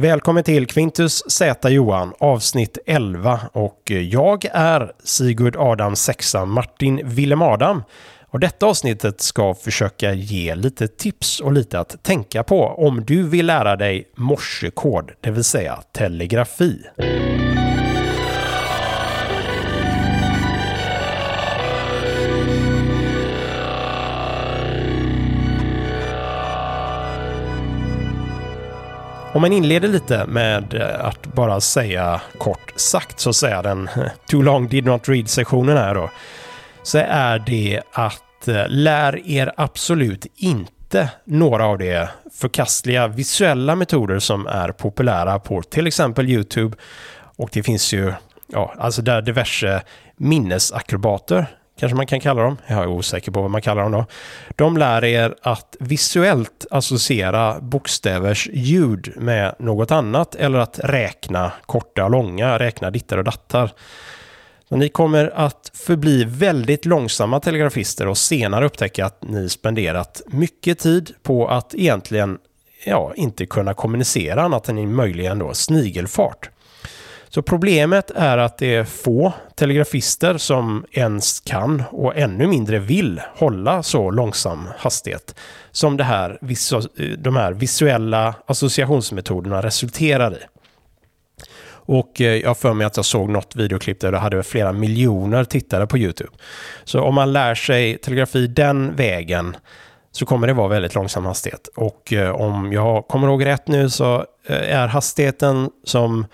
Välkommen till Quintus Z Johan avsnitt 11 och eh, jag är Sigurd Adam Sexa Martin Willem Adam. Och detta avsnittet ska försöka ge lite tips och lite att tänka på om du vill lära dig morsekod, det vill säga telegrafi. Om man inleder lite med eh, att bara säga kort sagt så säga den eh, Too long did not read-sektionen här då. Så är det att eh, lär er absolut inte några av de förkastliga visuella metoder som är populära på till exempel YouTube. Och det finns ju, ja, alltså där diverse minnesakrobater kanske man kan kalla dem. Jag är osäker på vad man kallar dem då. De lär er att visuellt associera bokstävers ljud med något annat eller att räkna korta och långa, räkna dittar och dattar. Så ni kommer att förbli väldigt långsamma telegrafister och senare upptäcka att ni spenderat mycket tid på att egentligen ja, inte kunna kommunicera annat än i möjligen då snigelfart. Så problemet är att det är få telegrafister som ens kan och ännu mindre vill hålla så långsam hastighet som det här, de här visuella associationsmetoderna resulterar i. Och eh, jag har för mig att jag såg något videoklipp där det hade flera miljoner tittare på YouTube. Så om man lär sig telegrafi den vägen så kommer det vara väldigt långsam hastighet. Och eh, om jag kommer ihåg rätt nu så eh, är hastigheten som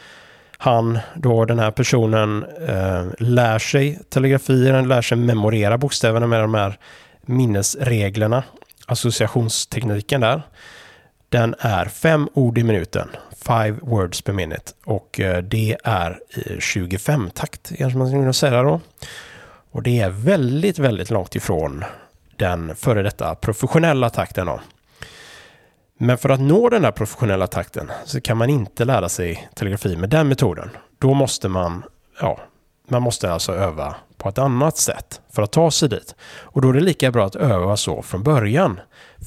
han, då den här personen, eh, lär sig telegrafier, lär sig memorera bokstäverna med de här minnesreglerna, associationstekniken där. Den är fem ord i minuten, five words per minute. Och eh, det är i 25-takt, kanske man skulle säga då. Och det är väldigt, väldigt långt ifrån den före detta professionella takten då. Men för att nå den här professionella takten så kan man inte lära sig telegrafi med den metoden. Då måste man, ja, man måste alltså öva på ett annat sätt för att ta sig dit. Och då är det lika bra att öva så från början.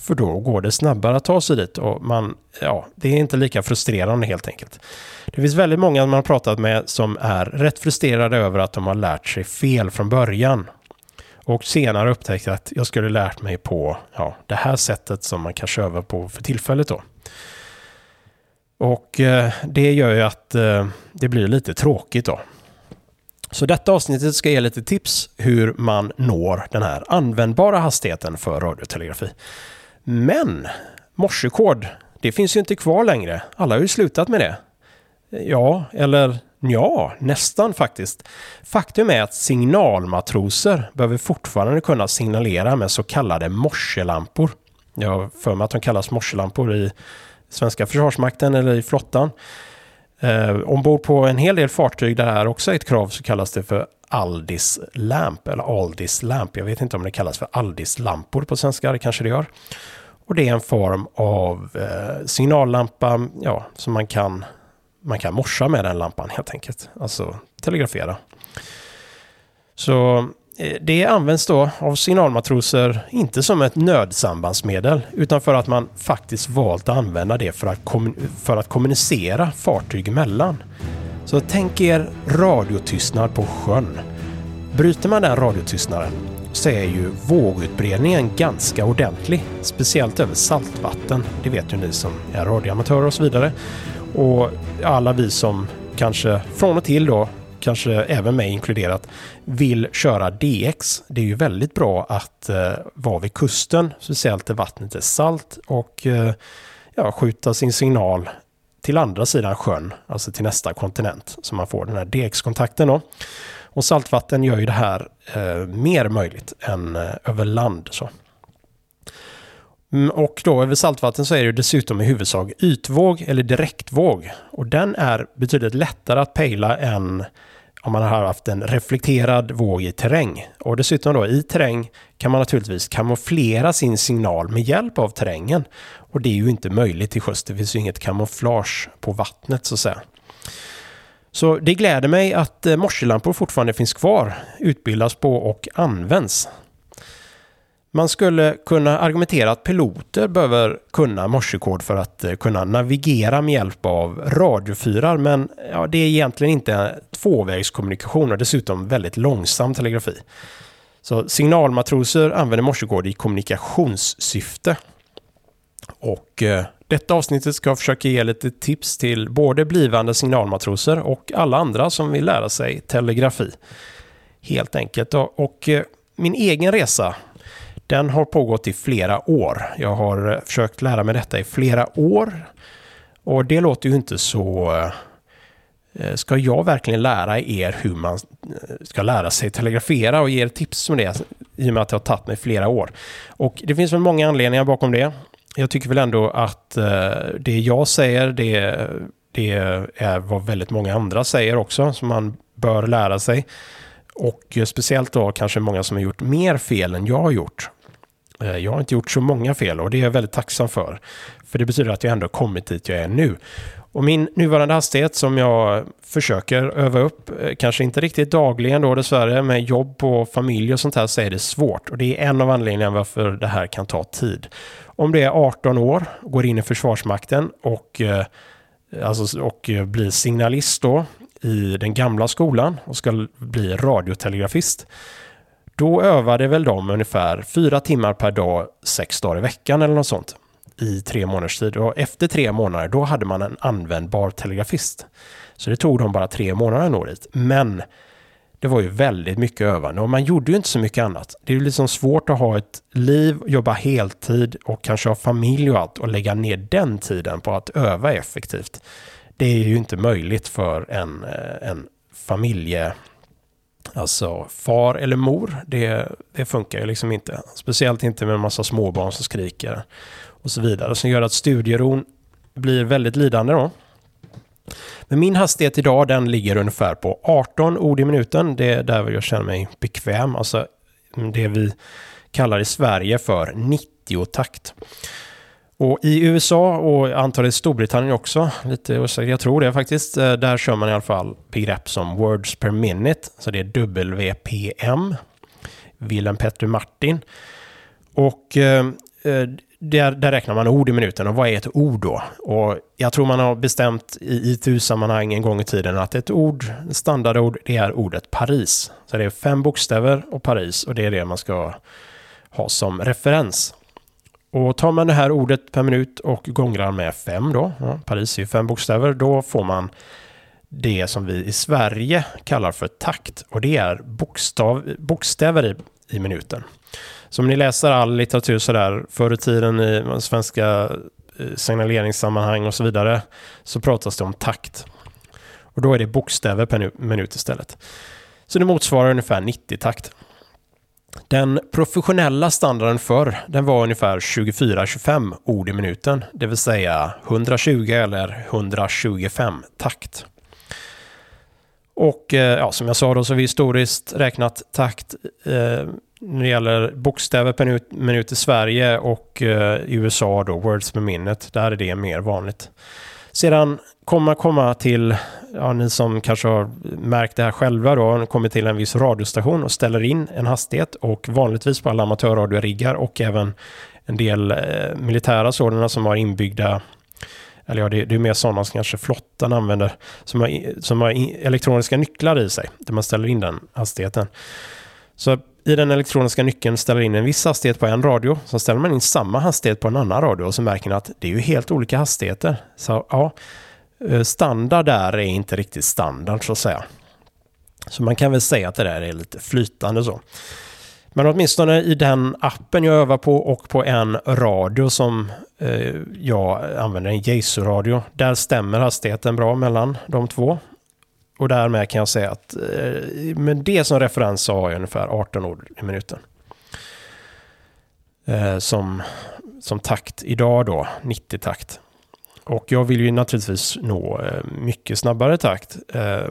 För då går det snabbare att ta sig dit och man, ja, det är inte lika frustrerande helt enkelt. Det finns väldigt många man har pratat med som är rätt frustrerade över att de har lärt sig fel från början. Och senare upptäckte att jag skulle lärt mig på ja, det här sättet som man kan övar på för tillfället då. Och eh, det gör ju att eh, det blir lite tråkigt då. Så detta avsnittet ska ge lite tips hur man når den här användbara hastigheten för radiotelegrafi. Men morsekod, det finns ju inte kvar längre. Alla har ju slutat med det. Ja, eller Ja, nästan faktiskt. Faktum är att signalmatroser behöver fortfarande kunna signalera med så kallade morselampor. Jag har för mig att de kallas morselampor i svenska försvarsmakten eller i flottan. Eh, ombord på en hel del fartyg där det här också är ett krav så kallas det för Aldis lamp eller Aldis lamp. Jag vet inte om det kallas för Aldis lampor på svenska, det kanske det gör. Och det är en form av eh, signallampa ja, som man kan man kan morsa med den lampan helt enkelt. Alltså telegrafera. Så eh, det används då av signalmatroser inte som ett nödsambandsmedel utan för att man faktiskt valt att använda det för att, för att kommunicera fartyg emellan. Så tänk er radiotystnad på sjön. Bryter man den radiotystnaden så är ju vågutbredningen ganska ordentlig. Speciellt över saltvatten. Det vet ju ni som är radioamatörer och så vidare. Och alla vi som kanske från och till då, kanske även mig inkluderat, vill köra DX. Det är ju väldigt bra att eh, vara vid kusten, speciellt där vattnet är salt och eh, ja, skjuta sin signal till andra sidan sjön, alltså till nästa kontinent, så man får den här DX-kontakten då. Och saltvatten gör ju det här eh, mer möjligt än eh, över land. Så. Mm, och då över saltvatten så är det dessutom i huvudsak ytvåg eller direktvåg. Och den är betydligt lättare att pejla än om man har haft en reflekterad våg i terräng. Och dessutom då i terräng kan man naturligtvis kamouflera sin signal med hjälp av terrängen. Och det är ju inte möjligt till sjöss. Det finns ju inget kamouflage på vattnet så att säga. Så det gläder mig att eh, morselampor fortfarande finns kvar, utbildas på och används. Man skulle kunna argumentera att piloter behöver kunna morsekod för att eh, kunna navigera med hjälp av radiofyrar, men ja, det är egentligen inte tvåvägskommunikation och dessutom väldigt långsam telegrafi. Så signalmatroser använder morsekod i kommunikationssyfte. Och eh, detta avsnittet ska jag försöka ge lite tips till både blivande signalmatroser och alla andra som vill lära sig telegrafi. Helt enkelt. Och eh, min egen resa den har pågått i flera år. Jag har eh, försökt lära mig detta i flera år. Och det låter ju inte så... Eh, eh, ska jag verkligen lära er hur man ska lära sig telegrafera och ge er tips om det i och med att det har tagit mig flera år? Och det finns väl många anledningar bakom det. Jag tycker väl ändå att det jag säger, det, det är vad väldigt många andra säger också, som man bör lära sig. Och speciellt då kanske många som har gjort mer fel än jag har gjort. Eh, jag har inte gjort så många fel och det är jag väldigt tacksam för. För det betyder att jag ändå kommit dit jag är nu. Och min nuvarande hastighet som jag försöker öva upp, eh, kanske inte riktigt dagligen då dessvärre, med jobb och familj och sånt här så är det svårt. Och det är en av anledningarna varför det här kan ta tid. Om du är 18 år, går in i Försvarsmakten och, eh, alltså, och blir signalist då i den gamla skolan och ska bli radiotelegrafist då övade väl de ungefär fyra timmar per dag, sex dagar i veckan eller något sånt i tre månaders tid. Och efter tre månader, då hade man en användbar telegrafist. Så det tog dem bara tre månader att nå dit. Men det var ju väldigt mycket övande och man gjorde ju inte så mycket annat. Det är ju liksom svårt att ha ett liv, jobba heltid och kanske ha familj och allt och lägga ner den tiden på att öva effektivt. Det är ju inte möjligt för en, eh, en familje Alltså far eller mor, det, det funkar ju liksom inte. Speciellt inte med en massa småbarn som skriker och så vidare. Som gör att studieron blir väldigt lidande då. Men min hastighet idag den ligger ungefär på 18 ord i minuten. Det är där jag känner mig bekväm. Alltså det vi kallar i Sverige för 90-takt. Och i USA och antagligen Storbritannien också, lite osäker, jag tror det faktiskt, eh, där kör man i alla fall begrepp som words per minute, så det är WPM, Wilhelm Petter Martin. Och eh, eh, där, där, räknar man ord i minuten och vad är ett ord då? Och jag tror man har bestämt i ITU-sammanhang en gång i tiden att ett ord, standardord, det är ordet Paris. Så det är fem bokstäver och Paris och det är det man ska ha som referens. Och tar man det här ordet per minut och gångrar med fem då, ja, Paris är ju fem bokstäver, då får man det som vi i Sverige kallar för takt och det är bokstav, bokstäver i, i minuten. Så om ni läser all litteratur sådär förr i tiden i svenska eh, signaleringssammanhang och så vidare så pratas det om takt. Och då är det bokstäver per minut istället. Så det motsvarar ungefär 90 takt. Den professionella standarden förr, den var ungefär 24-25 ord i minuten, det vill säga 120 eller 125 takt. Och eh, ja, som jag sa då så har vi historiskt räknat takt eh, när det gäller bokstäver per minut, i Sverige och eh, i USA då, words per minute, där är det mer vanligt. Sedan kommer komma till, ja, ni som kanske har märkt det här själva då, kommer till en viss radiostation och ställer in en hastighet och vanligtvis på alla amatörradioriggar och även en del eh, militära sådana som har inbyggda eller ja, det, det är mer sådana som kanske flottan använder, som har, som har elektroniska nycklar i sig, där man ställer in den hastigheten. Så i den elektroniska nyckeln ställer in en viss hastighet på en radio, så ställer man in samma hastighet på en annan radio och så märker ni att det är ju helt olika hastigheter. Så ja, Eh, standard där är inte riktigt standard så att säga. Så man kan väl säga att det där är lite flytande så. Men åtminstone i den appen jag övar på och på en radio som eh, jag använder, en Jesu-radio, där stämmer hastigheten bra mellan de två. Och därmed kan jag säga att eh, med det som referens så har jag ungefär 18 ord i minuten. Eh, som, som takt idag då, 90 takt. Och jag vill ju naturligtvis nå eh, mycket snabbare takt. Eh,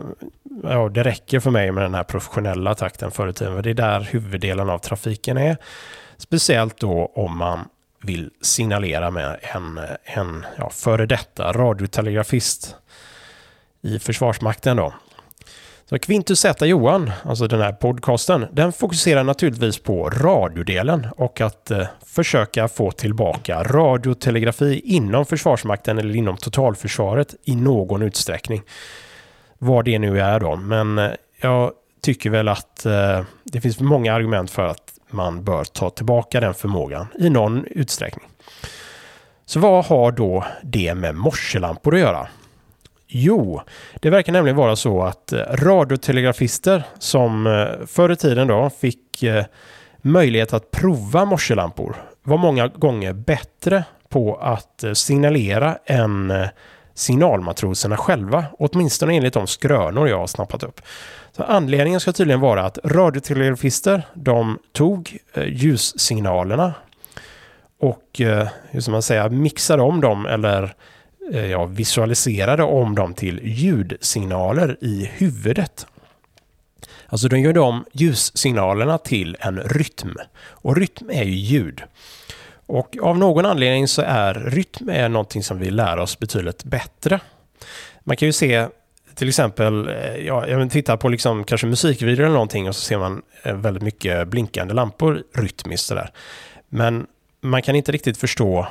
ja, det räcker för mig med den här professionella takten förr i tiden. Det är där huvuddelen av trafiken är. Speciellt då om man vill signalera med en, en ja, före detta radiotelegrafist i Försvarsmakten. Då. Så Quintus Z Johan, alltså den här podcasten, den fokuserar naturligtvis på radiodelen och att eh, försöka få tillbaka radiotelegrafi inom Försvarsmakten eller inom totalförsvaret i någon utsträckning. Vad det nu är då, men eh, jag tycker väl att eh, det finns många argument för att man bör ta tillbaka den förmågan i någon utsträckning. Så vad har då det med morselampor att göra? Jo, det verkar nämligen vara så att eh, radiotelegrafister som eh, förr i tiden då fick eh, möjlighet att prova morselampor var många gånger bättre på att signalera än signalmatroserna själva, åtminstone enligt de skrönor jag har snappat upp. Så anledningen ska tydligen vara att radiotelegrafister, de tog ljussignalerna och, hur ska man säga, mixade om dem eller Eh, Eh, jag visualiserade om dem till ljudsignaler i huvudet. Alltså de gör om ljussignalerna till en rytm. Och rytm är ju ljud. Och av någon anledning så är rytm är någonting som vi lär oss betydligt bättre. Man kan ju se till exempel, eh, ja, jag tittar på liksom kanske musikvideor eller någonting och så ser man eh, väldigt mycket blinkande lampor rytmiskt sådär. Men man kan inte riktigt förstå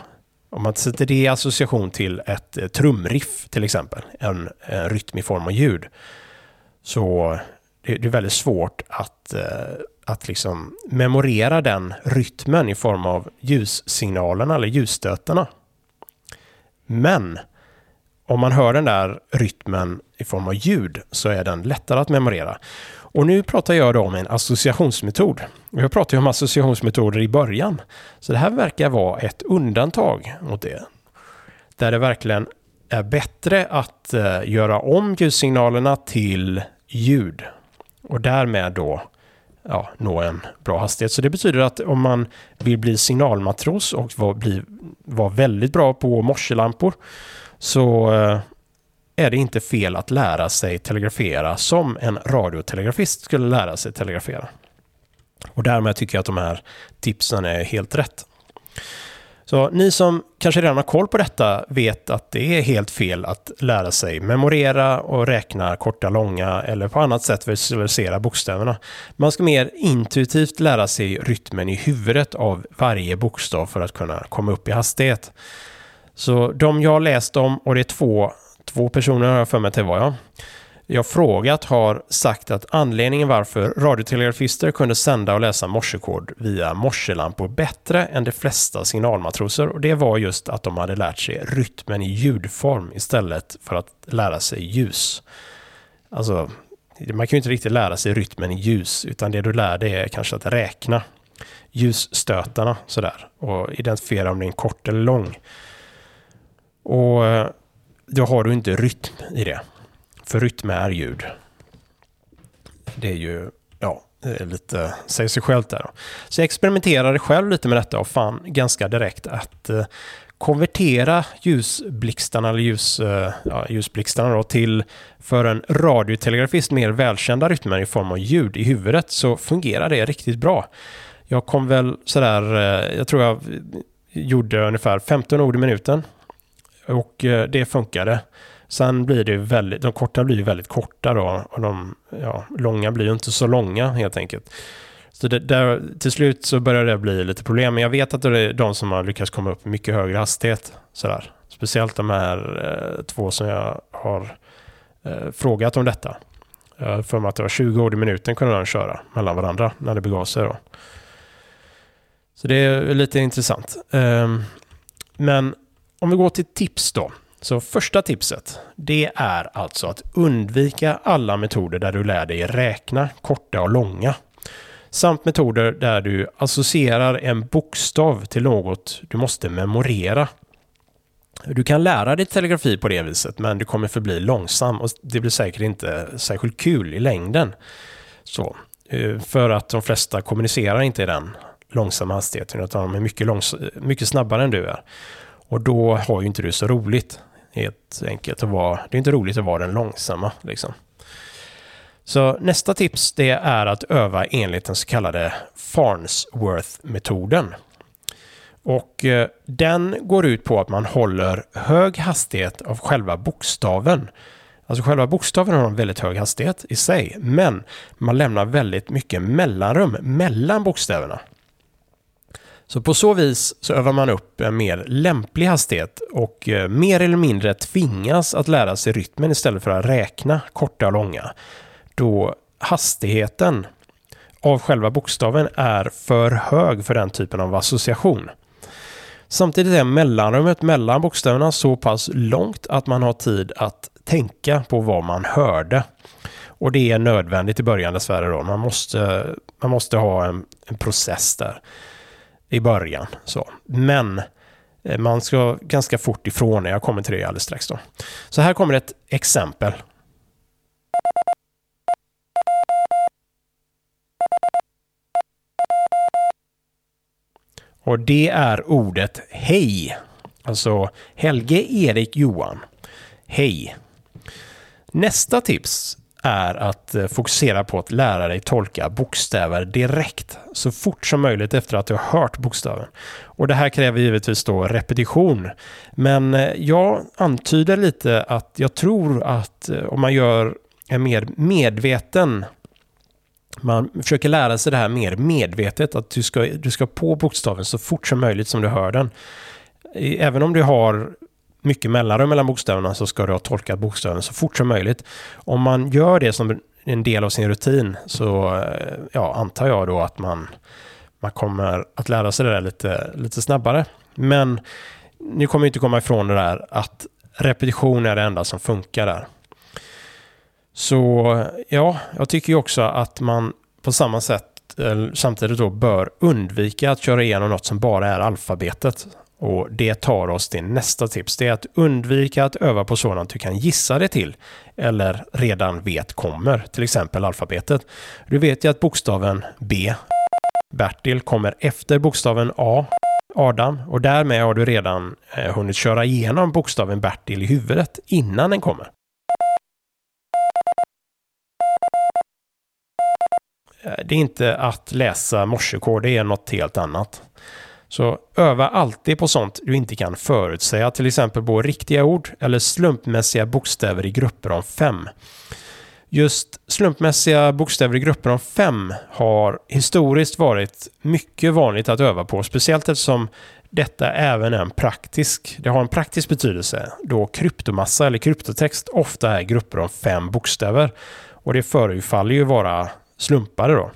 om man sätter det i association till ett eh, trumriff till exempel, en, en rytm i form av ljud, så det, det är väldigt svårt att, eh, att liksom memorera den rytmen i form av ljussignalerna eller ljusstötarna. Men om man hör den där rytmen i form av ljud så är den lättare att memorera. Och nu pratar jag då om en associationsmetod. Jag pratade ju om associationsmetoder i början. Så det här verkar vara ett undantag mot det. Där det verkligen är bättre att eh, göra om ljussignalerna till ljud. Och därmed då ja, nå en bra hastighet. Så det betyder att om man vill bli signalmatros och vara, var väldigt bra på morselampor så eh, är det inte fel att lära sig telegrafera som en radiotelegrafist skulle lära sig telegrafera. Och därmed tycker jag att de här tipsen är helt rätt. Så ni som kanske redan har koll på detta vet att det är helt fel att lära sig memorera och räkna korta, långa eller på annat sätt visualisera bokstäverna. Man ska mer intuitivt lära sig rytmen i huvudet av varje bokstav för att kunna komma upp i hastighet. Så de jag läst om, och det är två två personer har jag för mig att det var, ja. Jag frågat har sagt att anledningen varför radiotelegrafister kunde sända och läsa morsekod via morselampor bättre än de flesta signalmatroser och det var just att de hade lärt sig rytmen i ljudform istället för att lära sig ljus. Alltså, man kan ju inte riktigt lära sig rytmen i ljus utan det du lär dig är kanske att räkna ljusstötarna sådär och identifiera om det är en kort eller lång. Och eh, då har du inte rytm i det. För rytm är ljud. Det är ju, ja, det är lite, säger sig självt där. Då. Så jag experimenterade själv lite med detta och fann ganska direkt att eh, konvertera ljusblixtarna, eller ljus, eh, ja, ljusblixtarna då, till för en radiotelegrafist mer välkända rytmer i form av ljud i huvudet så fungerar det riktigt bra. Jag kom väl sådär, eh, jag tror jag gjorde ungefär 15 ord i minuten och eh, det funkade. Sen blir det väldigt, de korta blir väldigt korta då och de ja, långa blir ju inte så långa helt enkelt. Så det, där, till slut så börjar det bli lite problem. Men jag vet att det är de som har lyckats komma upp i mycket högre hastighet. Sådär. Speciellt de här eh, två som jag har eh, frågat om detta. Jag för mig att det var 20 ord i minuten kunde de köra mellan varandra när det begav sig. Då. Så det är lite intressant. Eh, men om vi går till tips då. Så första tipset, det är alltså att undvika alla metoder där du lär dig räkna korta och långa. Samt metoder där du associerar en bokstav till något du måste memorera. Du kan lära dig telegrafi på det viset, men du kommer förbli långsam och det blir säkert inte särskilt kul i längden. Så, eh, för att de flesta kommunicerar inte i den långsamma hastigheten, utan de är mycket, långs- mycket snabbare än du är. Och då har ju inte du så roligt. Helt enkelt att vara, det är inte roligt att vara den långsamma liksom. Så nästa tips det är att öva enligt den så kallade Farnsworth-metoden. Och eh, den går ut på att man håller hög hastighet av själva bokstaven. Alltså själva bokstaven har en väldigt hög hastighet i sig, men man lämnar väldigt mycket mellanrum mellan bokstäverna. Så på så vis så övar man upp en mer lämplig hastighet och eh, mer eller mindre tvingas att lära sig rytmen istället för att räkna korta och långa. Då hastigheten av själva bokstaven är för hög för den typen av association. Samtidigt är mellanrummet mellan bokstäverna så pass långt att man har tid att tänka på vad man hörde. Och det är nödvändigt i början dessvärre då. Man måste, man måste ha en, en process där i början. Så. Men eh, man ska ganska fort ifrån det. Jag kommer till det alldeles strax då. Så här kommer ett exempel. Och det är ordet hej. Alltså Helge Erik Johan. Hej. Nästa tips är att eh, fokusera på att lära dig tolka bokstäver direkt så fort som möjligt efter att du har hört bokstaven. Och det här kräver givetvis då repetition. Men eh, jag antyder lite att jag tror att eh, om man gör en mer medveten man försöker lära sig det här mer medvetet, att du ska, du ska på bokstaven så fort som möjligt som du hör den. Även om du har mycket mellanrum mellan bokstäverna så ska du ha tolkat bokstäverna så fort som möjligt. Om man gör det som en del av sin rutin så eh, ja, antar jag då att man, man kommer att lära sig det där lite, lite snabbare. Men ni kommer inte komma ifrån det där att repetition är det enda som funkar där. Så ja, jag tycker ju också att man på samma sätt eh, samtidigt då bör undvika att köra igenom något som bara är alfabetet. Och det tar oss till nästa tips. Det är att undvika att öva på sådant du kan gissa dig till eller redan vet kommer, till exempel alfabetet. Du vet ju att bokstaven B, Bertil, kommer efter bokstaven A, Adam, och därmed har du redan eh, hunnit köra igenom bokstaven Bertil i huvudet innan den kommer. Eh, det är inte att läsa morsekod, det är något helt annat. Så öva alltid på sånt du inte kan förutsäga, till exempel på riktiga ord eller slumpmässiga bokstäver i grupper om fem. Just slumpmässiga bokstäver i grupper om fem har historiskt varit mycket vanligt att öva på, speciellt eftersom detta även är en praktisk, det har en praktisk betydelse då kryptomassa eller kryptotext ofta är grupper om fem bokstäver. Och det förefaller ju vara slumpade då.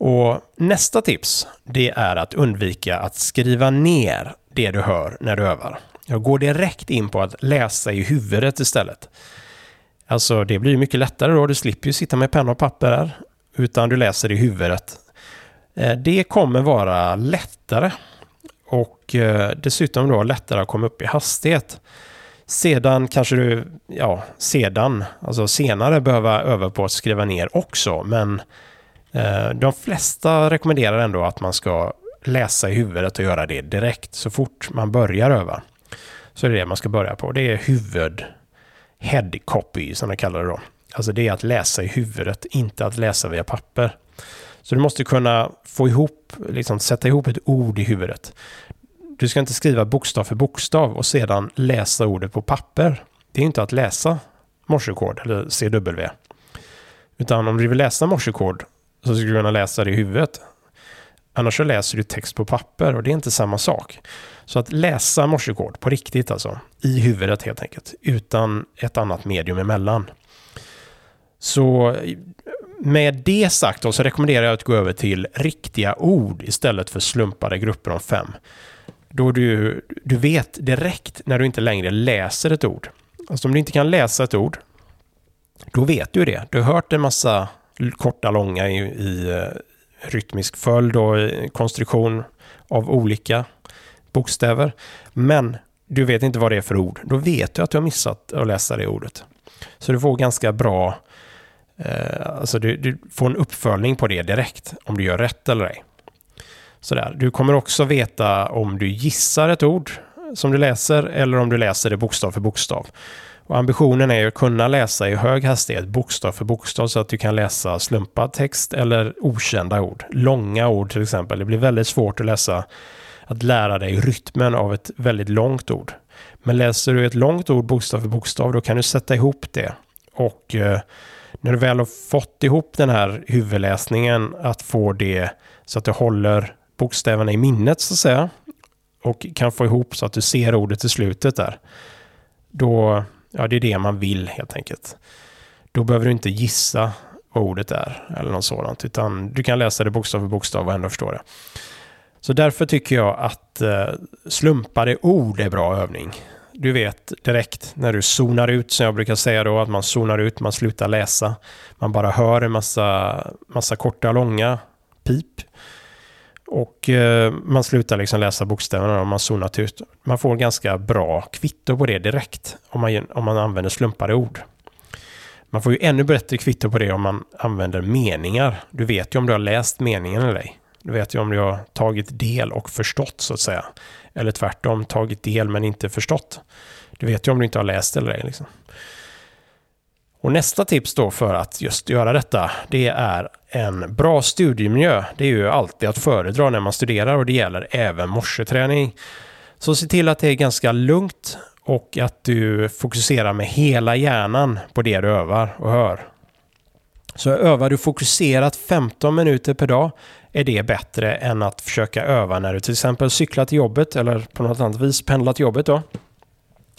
Och nästa tips, det är att undvika att skriva ner det du hör när du övar. Jag går direkt in på att läsa i huvudet istället. Alltså det blir mycket lättare då, du slipper ju sitta med penna och papper där, utan du läser i huvudet. Eh, det kommer vara lättare och eh, dessutom då lättare att komma upp i hastighet. Sedan kanske du, ja, sedan, alltså senare behöva öva på att skriva ner också, men Eh, de flesta rekommenderar ändå att man ska läsa i huvudet och göra det direkt så fort man börjar öva. Så är det det man ska börja på. Det är huvud head copy som de kallar det då. Alltså det är att läsa i huvudet, inte att läsa via papper. Så du måste kunna få ihop, liksom sätta ihop ett ord i huvudet. Du ska inte skriva bokstav för bokstav och sedan läsa ordet på papper. Det är inte att läsa morsekod eller CW. Utan om du vill läsa morsekod så skulle du kunna läsa det i huvudet. Annars så läser du text på papper och det är inte samma sak. Så att läsa morsekod på riktigt alltså, i huvudet helt enkelt, utan ett annat medium emellan. Så med det sagt då, så rekommenderar jag att gå över till riktiga ord istället för slumpade grupper om fem. Då du, du vet direkt när du inte längre läser ett ord. Alltså om du inte kan läsa ett ord, då vet du det. Du har hört en massa korta, långa i, i eh, rytmisk följd och konstruktion av olika bokstäver. Men du vet inte vad det är för ord. Då vet du att du har missat att läsa det ordet. Så du får ganska bra, eh, alltså du, du, får en uppföljning på det direkt, om du gör rätt eller ej. Sådär. Du kommer också veta om du gissar ett ord som du läser eller om du läser det bokstav för bokstav. Och ambitionen är att kunna läsa i hög hastighet bokstav för bokstav så att du kan läsa slumpad text eller okända ord. Långa ord till exempel. Det blir väldigt svårt att läsa, att lära dig rytmen av ett väldigt långt ord. Men läser du ett långt ord bokstav för bokstav då kan du sätta ihop det. Och eh, när du väl har fått ihop den här huvudläsningen att få det så att du håller bokstäverna i minnet så att säga och kan få ihop så att du ser ordet i slutet där. Då, ja det är det man vill helt enkelt. Då behöver du inte gissa vad ordet är eller något sådant utan du kan läsa det bokstav för bokstav och ändå förstå det. Så därför tycker jag att eh, slumpade ord är bra övning. Du vet direkt när du zonar ut, som jag brukar säga då, att man zonar ut, man slutar läsa. Man bara hör en massa, massa korta, långa pip. Och eh, man slutar liksom läsa bokstäverna och man zonat ut. Man får ganska bra kvitto på det direkt om man, om man använder slumpade ord. Man får ju ännu bättre kvitto på det om man använder meningar. Du vet ju om du har läst meningen eller ej. Du vet ju om du har tagit del och förstått så att säga. Eller tvärtom, tagit del men inte förstått. Du vet ju om du inte har läst eller ej. Liksom. Och nästa tips då för att just göra detta, det är en bra studiemiljö. Det är ju alltid att föredra när man studerar och det gäller även morseträning. Så se till att det är ganska lugnt och att du fokuserar med hela hjärnan på det du övar och hör. Så övar du fokuserat 15 minuter per dag är det bättre än att försöka öva när du till exempel cyklar till jobbet eller på något annat vis pendlar till jobbet då.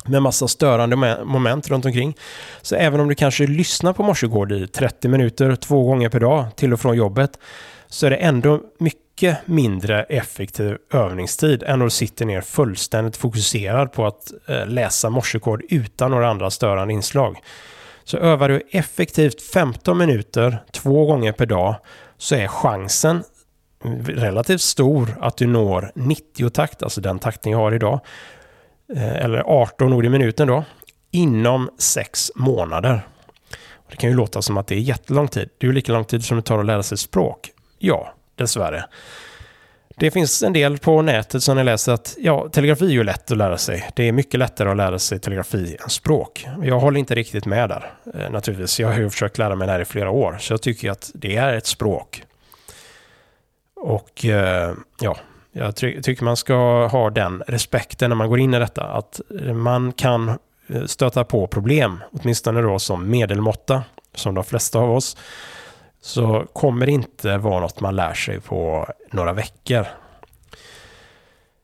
Med massa störande moment runt omkring. Så även om du kanske lyssnar på Morsegård i 30 minuter två gånger per dag till och från jobbet så är det ändå mycket mindre effektiv övningstid än om du sitter ner fullständigt fokuserad på att eh, läsa morsekod utan några andra störande inslag. Så övar du effektivt 15 minuter två gånger per dag så är chansen relativt stor att du når 90-takt, alltså den takten jag har idag, Eh, eller 18 ord i minuten då, inom 6 månader. Det kan ju låta som att det är jättelång tid. Det är ju lika lång tid som det tar att lära sig språk. Ja, dessvärre. Det finns en del på nätet som ni läser att ja, telegrafi är ju lätt att lära sig. Det är mycket lättare att lära sig telegrafi än språk. Jag håller inte riktigt med där. Eh, naturligtvis, jag har ju försökt lära mig det här i flera år, så jag tycker att det är ett språk. Och eh, ja, jag tycker man ska ha den respekten när man går in i detta. Att man kan eh, stöta på problem, åtminstone då som medelmåtta, som de flesta av oss, så kommer det inte vara något man lär sig på några veckor.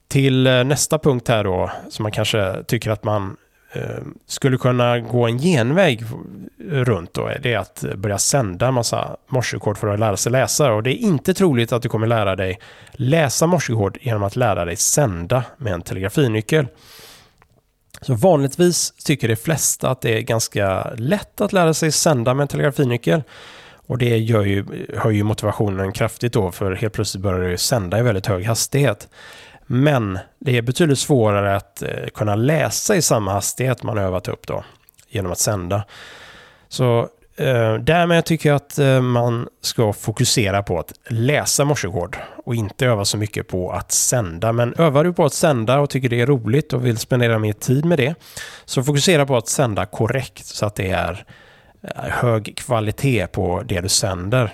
Till eh, nästa punkt här då, som man kanske tycker att man Eh, skulle kunna gå en genväg runt då, det är att börja sända massa morsekod för att lära sig läsa. Och det är inte troligt att du kommer lära dig läsa morsekod genom att lära dig sända med en telegrafinyckel. Så vanligtvis tycker de flesta att det är ganska lätt att lära sig sända med en telegrafinyckel. Och det gör ju, höjer motivationen kraftigt då, för helt plötsligt börjar du sända i väldigt hög hastighet. Men det är betydligt svårare att eh, kunna läsa i samma hastighet man övat upp då genom att sända. Så eh, därmed tycker jag att eh, man ska fokusera på att läsa morsekod och inte öva så mycket på att sända. Men övar du på att sända och tycker det är roligt och vill spendera mer tid med det så fokusera på att sända korrekt så att det är eh, hög kvalitet på det du sänder.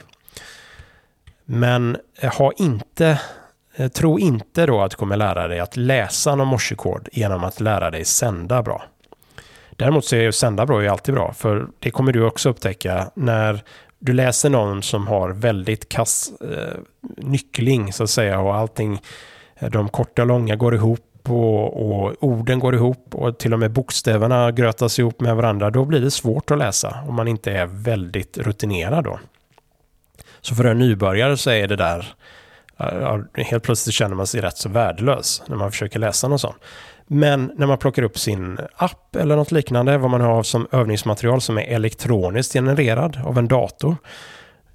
Men ha inte Eh, tro inte då att du kommer lära dig att läsa någon morsekod genom att lära dig sända bra. Däremot så är ju sända bra ju alltid bra, för det kommer du också upptäcka när du läser någon som har väldigt kass eh, nyckling så att säga och allting, eh, de korta och långa går ihop och, och, orden går ihop och till och med bokstäverna grötas ihop med varandra. Då blir det svårt att läsa om man inte är väldigt rutinerad då. Så för en nybörjare så är det där helt plötsligt känner man sig rätt så värdelös när man försöker läsa något sånt. Men när man plockar upp sin app eller något liknande, vad man har som övningsmaterial som är elektroniskt genererad av en dator,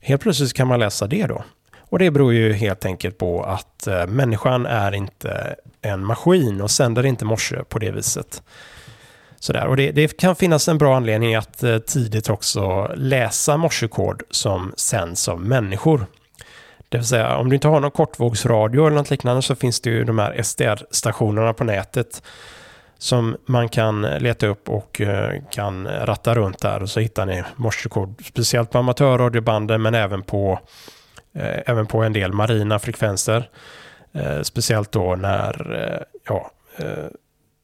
helt plötsligt kan man läsa det då. Och det beror ju helt enkelt på att eh, människan är inte en maskin och sänder inte morse på det viset. Sådär. Och det, det, kan finnas en bra anledning att eh, tidigt också läsa morsekod som sänds av människor. Det vill säga om du inte har någon kortvågsradio eller något liknande så finns det ju de här SDR-stationerna på nätet som man kan leta upp och eh, kan ratta runt där och så hittar ni morsekod speciellt på amatörradiobanden men även på, eh, även på en del marina frekvenser. Eh, speciellt då när eh, ja, eh,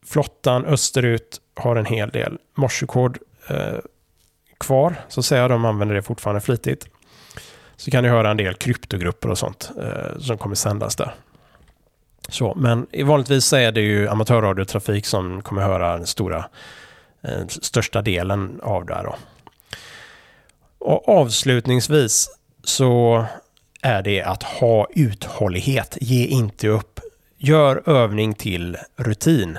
flottan österut har en hel del morsekod kvar, så att. De använder det fortfarande flitigt. Så kan ni höra en del kryptogrupper och sånt eh, som kommer sändas där. Så, men vanligtvis är det ju amatörradiotrafik som kommer höra den stora, eh, största delen av det här. Då. Och avslutningsvis så är det att ha uthållighet. Ge inte upp. Gör övning till rutin.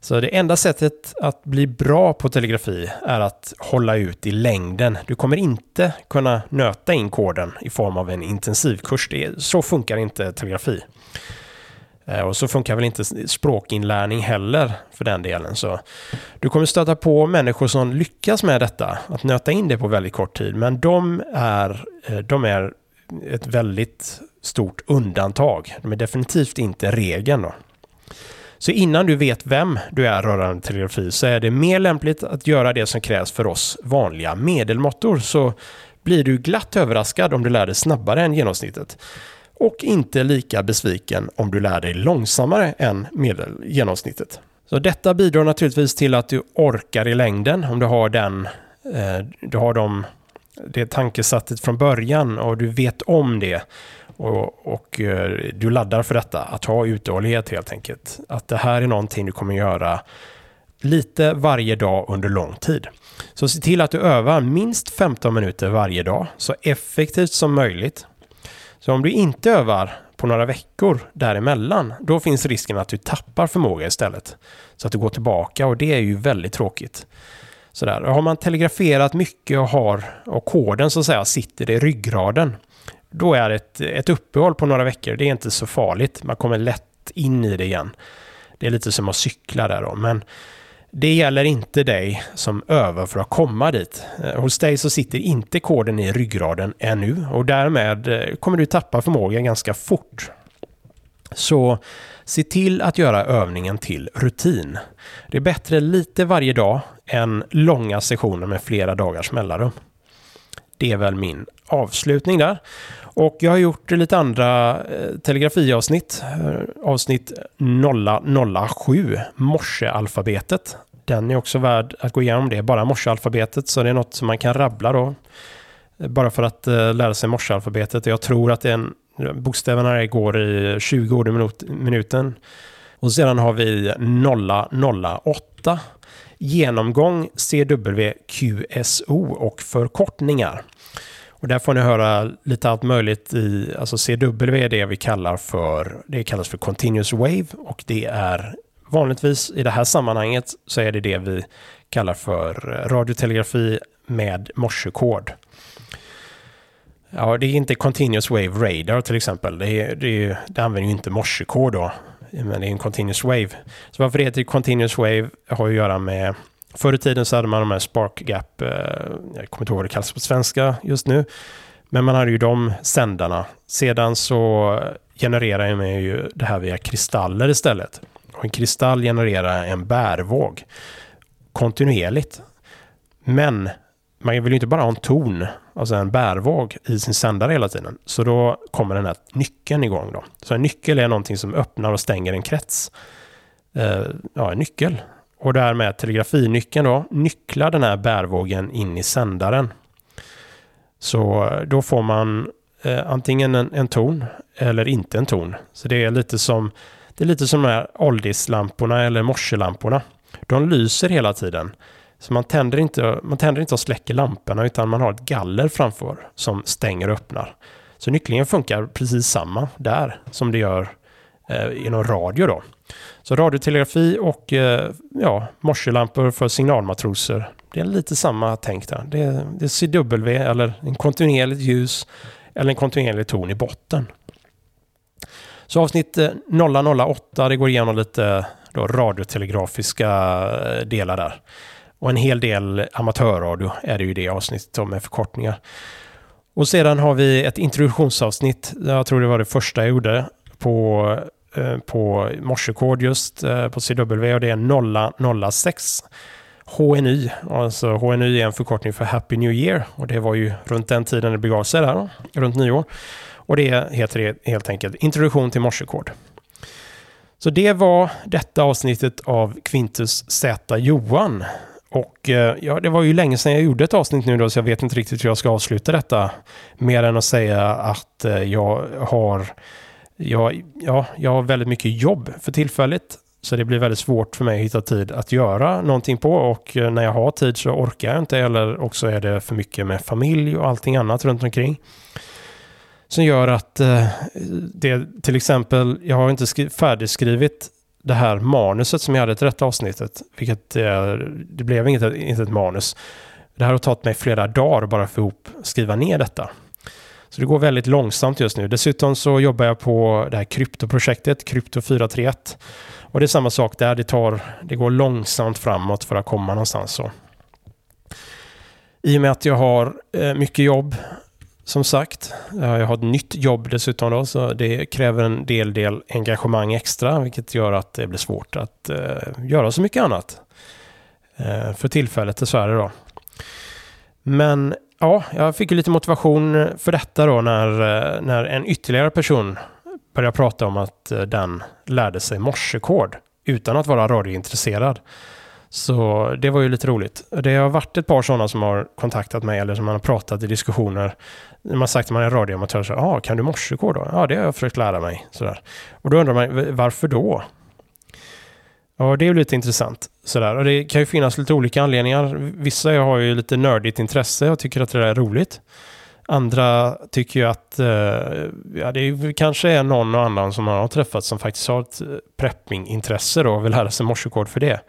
Så det enda sättet att bli bra på telegrafi är att hålla ut i längden. Du kommer inte kunna nöta in koden i form av en intensivkurs. Det så funkar inte telegrafi. Eh, och så funkar väl inte språkinlärning heller för den delen. Så du kommer stöta på människor som lyckas med detta, att nöta in det på väldigt kort tid. Men de är, eh, de är ett väldigt stort undantag. De är definitivt inte regeln. Då. Så innan du vet vem du är rörande telegrafi så är det mer lämpligt att göra det som krävs för oss vanliga medelmåttor så blir du glatt överraskad om du lär dig snabbare än genomsnittet. Och inte lika besviken om du lär dig långsammare än medel genomsnittet. Så detta bidrar naturligtvis till att du orkar i längden om du har den, eh, du har de, det tankesättet från början och du vet om det och, och eh, du laddar för detta, att ha uthållighet helt enkelt. Att det här är någonting du kommer göra lite varje dag under lång tid. Så se till att du övar minst 15 minuter varje dag, så effektivt som möjligt. Så om du inte övar på några veckor däremellan, då finns risken att du tappar förmåga istället. Så att du går tillbaka och det är ju väldigt tråkigt. Sådär. Har man telegraferat mycket och har och koden så att säga sitter i ryggraden, då är ett, ett uppehåll på några veckor, det är inte så farligt. Man kommer lätt in i det igen. Det är lite som att cykla där då, men det gäller inte dig som övar för att komma dit. Eh, hos dig så sitter inte koden i ryggraden ännu och därmed eh, kommer du tappa förmågan ganska fort. Så se till att göra övningen till rutin. Det är bättre lite varje dag än långa sessioner med flera dagars mellanrum. Det är väl min avslutning där. Och jag har gjort lite andra eh, telegrafiavsnitt. Eh, avsnitt 007, morsealfabetet. Den är också värd att gå igenom. Det är bara morsealfabetet, så det är något som man kan rabbla då. Eh, bara för att eh, lära sig morsealfabetet. Jag tror att en, bokstäverna går i 20 ord i minuten. Och sedan har vi 008 genomgång CWQSO och förkortningar. Och där får ni höra lite allt möjligt i, alltså CW är det vi kallar för, det kallas för Continuous Wave och det är vanligtvis i det här sammanhanget så är det det vi kallar för radiotelegrafi med morsekod. Ja, det är inte Continuous Wave Radar till exempel. Det, är, det, är, det använder ju inte morsekod då, men det är en Continuous Wave. Så varför det heter Continuous Wave har att göra med Förr i tiden så hade man de här Spark Gap, eh, jag kommer inte ihåg vad det kallas på svenska just nu, men man hade ju de sändarna. Sedan så genererar man ju det här via kristaller istället. Och en kristall genererar en bärvåg kontinuerligt. Men man vill ju inte bara ha en ton, alltså en bärvåg i sin sändare hela tiden. Så då kommer den här nyckeln igång då. Så en nyckel är någonting som öppnar och stänger en krets. Eh, ja, en nyckel och därmed telegrafinyckeln då nycklar den här bärvågen in i sändaren. Så eh, då får man eh, antingen en, en, ton eller inte en ton. Så det är lite som det är lite som de här oldislamporna eller morselamporna. De lyser hela tiden. Så man tänder, inte, man tänder inte och släcker lamporna utan man har ett galler framför som stänger och öppnar. Så nycklingen funkar precis samma där som det gör eh, inom radio då. Så radiotelegrafi och eh, ja, morselampor för signalmatroser. Det är lite samma tänk där. Det är, det är CW eller en kontinuerligt ljus eller en kontinuerlig ton i botten. Så avsnitt eh, 008 det går igenom lite då, radiotelegrafiska eh, delar där. Och en hel del amatörradio är det ju det avsnittet med förkortningar. Och sedan har vi ett introduktionsavsnitt. Jag tror det var det första jag gjorde på Eh, på morsekod just eh, på CW och det är 006 HNY. Alltså HNY är en förkortning för Happy New Year och det var ju runt den tiden det begav sig där, runt nyår. Och det heter det helt enkelt Introduktion till morsekod. Så det var detta avsnittet av Quintus Z Johan. Och eh, ja, det var ju länge sedan jag gjorde ett avsnitt nu då, så jag vet inte riktigt hur jag ska avsluta detta. Mer än att säga att jag har, jag, ja, jag har väldigt mycket jobb för tillfället. Så det blir väldigt svårt för mig att hitta tid att göra någonting på och eh, när jag har tid så orkar jag inte eller också är det för mycket med familj och allting annat runt omkring. Som gör att eh, det till exempel, jag har inte färdigskrivit det här manuset som jag hade till detta avsnittet. Vilket eh, det blev inget, inte ett manus. Det här har tagit mig flera dagar bara för att skriva ner detta. Så det går väldigt långsamt just nu. Dessutom så jobbar jag på det här kryptoprojektet, Krypto 431. Och det är samma sak där, det, tar, det går långsamt framåt för att komma någonstans. Så. I och med att jag har eh, mycket jobb som sagt. Eh, jag har ett nytt jobb dessutom då, så det kräver en del, del engagemang extra, vilket gör att det blir svårt att eh, göra så mycket annat. För tillfället dessvärre då. Men ja, jag fick ju lite motivation för detta då när, eh, när en ytterligare person började prata om att eh, den lärde sig morsekod utan att vara radiointresserad. Så det var ju lite roligt. Det har varit ett par sådana som har kontaktat mig eller som man har pratat i diskussioner. Man har sagt att man är radioamatör, så ah, kan du morsekod då? Ja, det har jag försökt lära mig. Sådär. Och då undrar man, varför då? Ja, det är ju lite intressant. Sådär. Och det kan ju finnas lite olika anledningar. Vissa har ju lite nördigt intresse och tycker att det där är roligt. Andra tycker ju att eh, ja, det kanske är någon och annan som man har träffat som faktiskt har ett eh, prepping-intresse och vill lära sig morsekod för det.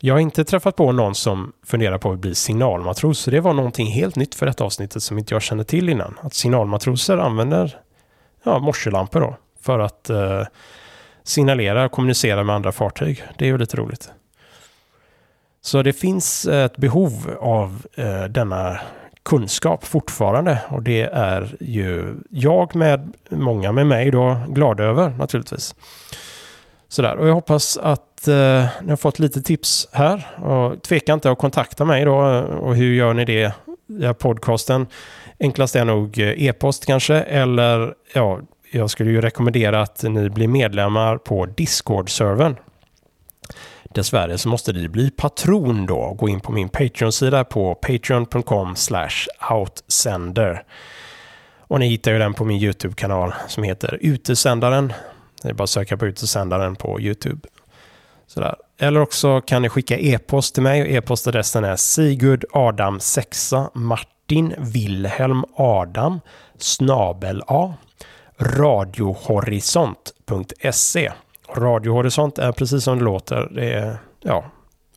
Jag har inte träffat på någon som funderar på att bli signalmatros, så det var någonting helt nytt för detta avsnittet som inte jag kände till innan. Att signalmatroser använder ja, morselampor då för att eh, signalerar och kommunicerar med andra fartyg. Det är ju lite roligt. Så det finns ett behov av eh, denna kunskap fortfarande och det är ju jag med många med mig då glada över naturligtvis. Sådär, och jag hoppas att eh, ni har fått lite tips här. Och tveka inte att kontakta mig då. Eh, och hur gör ni det i podcasten? Enklast är nog eh, e-post kanske. Eller ja, jag skulle ju rekommendera att ni blir medlemmar på Discord-servern. Dessvärre så måste ni bli patron då. Gå in på min Patreon-sida på patreon.com outsender. Och ni hittar ju den på min YouTube-kanal som heter Utesändaren. Det är bara att söka på utesändaren på YouTube. Sådär. Eller också kan ni skicka e-post till mig och e-postadressen är sigurdadam6martinvilhelmadam snabel-a radiohorisont.se Radiohorisont är precis som det låter. Det är ja,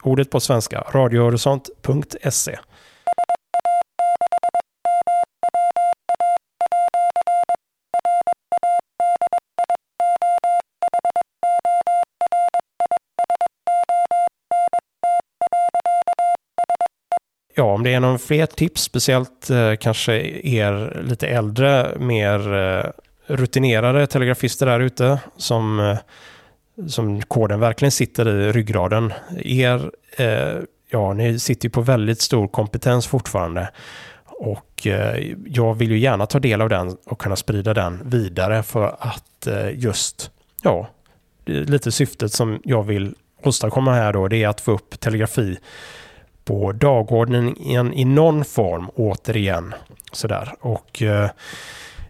ordet på svenska. Radiohorisont.se ja, om det är någon fler tips, speciellt eh, kanske er lite äldre, mer eh, rutinerade telegrafister där ute som, eh, som koden verkligen sitter i ryggraden. Er, eh, ja, ni sitter ju på väldigt stor kompetens fortfarande. Och eh, jag vill ju gärna ta del av den och kunna sprida den vidare för att eh, just, ja, lite syftet som jag vill åstadkomma här då, det är att få upp telegrafi på dagordningen i någon form återigen. Sådär. Och eh,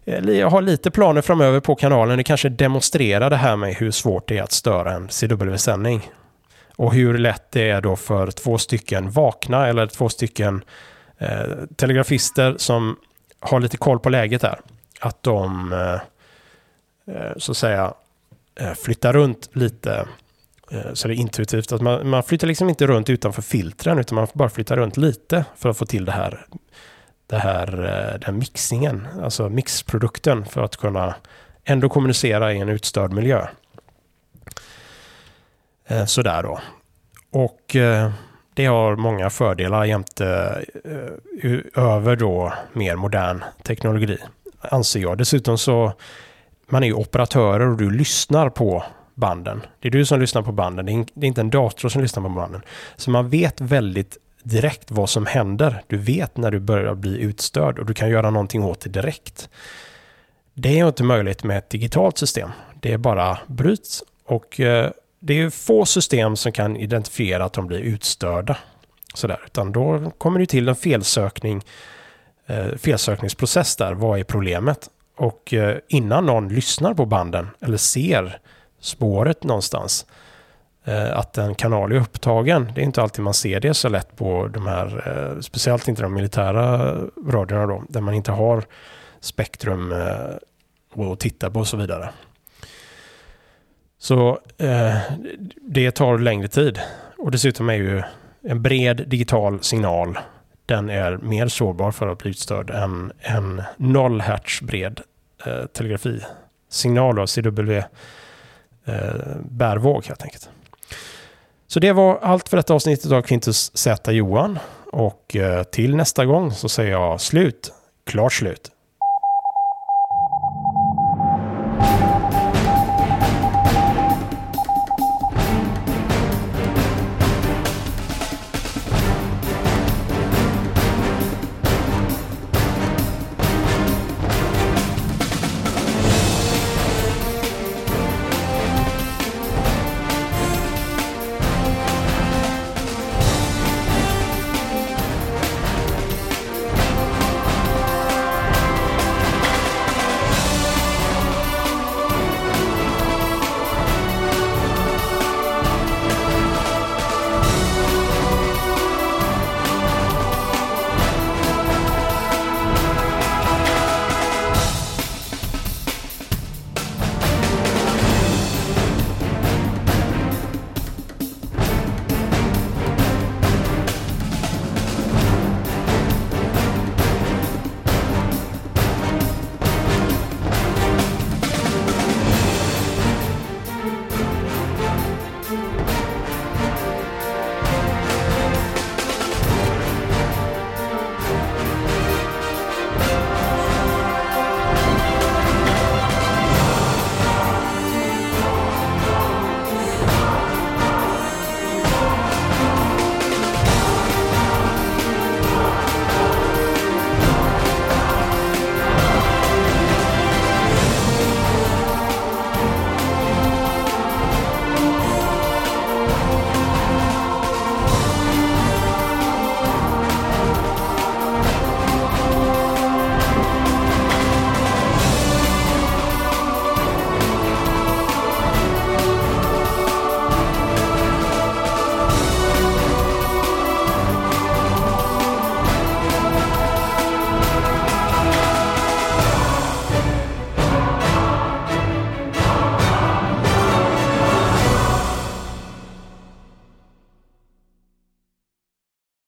Eh, jag har lite planer framöver på kanalen. Det kanske demonstrerar det här med hur svårt det är att störa en CW-sändning. Och hur lätt det är då för två stycken vakna eller två stycken eh, telegrafister som har lite koll på läget där. Att de eh, eh så att säga eh, flyttar runt lite Eh, så det är intuitivt att man, man flyttar liksom inte runt utanför filtren utan man bara flyttar runt lite för att få till det här, det här, eh, den mixingen, alltså mixprodukten för att kunna ändå kommunicera i en utstörd miljö. Eh, sådär då. Och eh, det har många fördelar jämte över då mer modern teknologi, anser jag. Dessutom så man är ju operatörer och du lyssnar på banden. Det är du som lyssnar på banden. Det är inte en dator som lyssnar på banden. Så man vet väldigt direkt vad som händer. Du vet när du börjar bli utstörd och du kan göra någonting åt det direkt. Det är inte möjligt med ett digitalt system. Det är bara bryts Och eh, det är få system som kan identifiera att de blir utstörda. Sådär. Utan då kommer det till en felsökning, eh, felsökningsprocess där. Vad är problemet? Och eh, innan någon lyssnar på banden eller ser spåret någonstans eh, Eh, att en kanal är upptagen. Det är inte alltid man ser det så lätt på de här, eh, speciellt inte de militära radiorna då, där man inte har spektrum eh, att titta på och så vidare. Så det tar längre tid. Och dessutom är ju en bred digital signal den är mer sårbar för att bli utstörd än en 0 hertz bred telegrafisignal, CW eh, bärvåg helt enkelt. Så det var allt för detta avsnittet av Quintus Z Johan och eh, till nästa gång så säger jag slut, klart slut.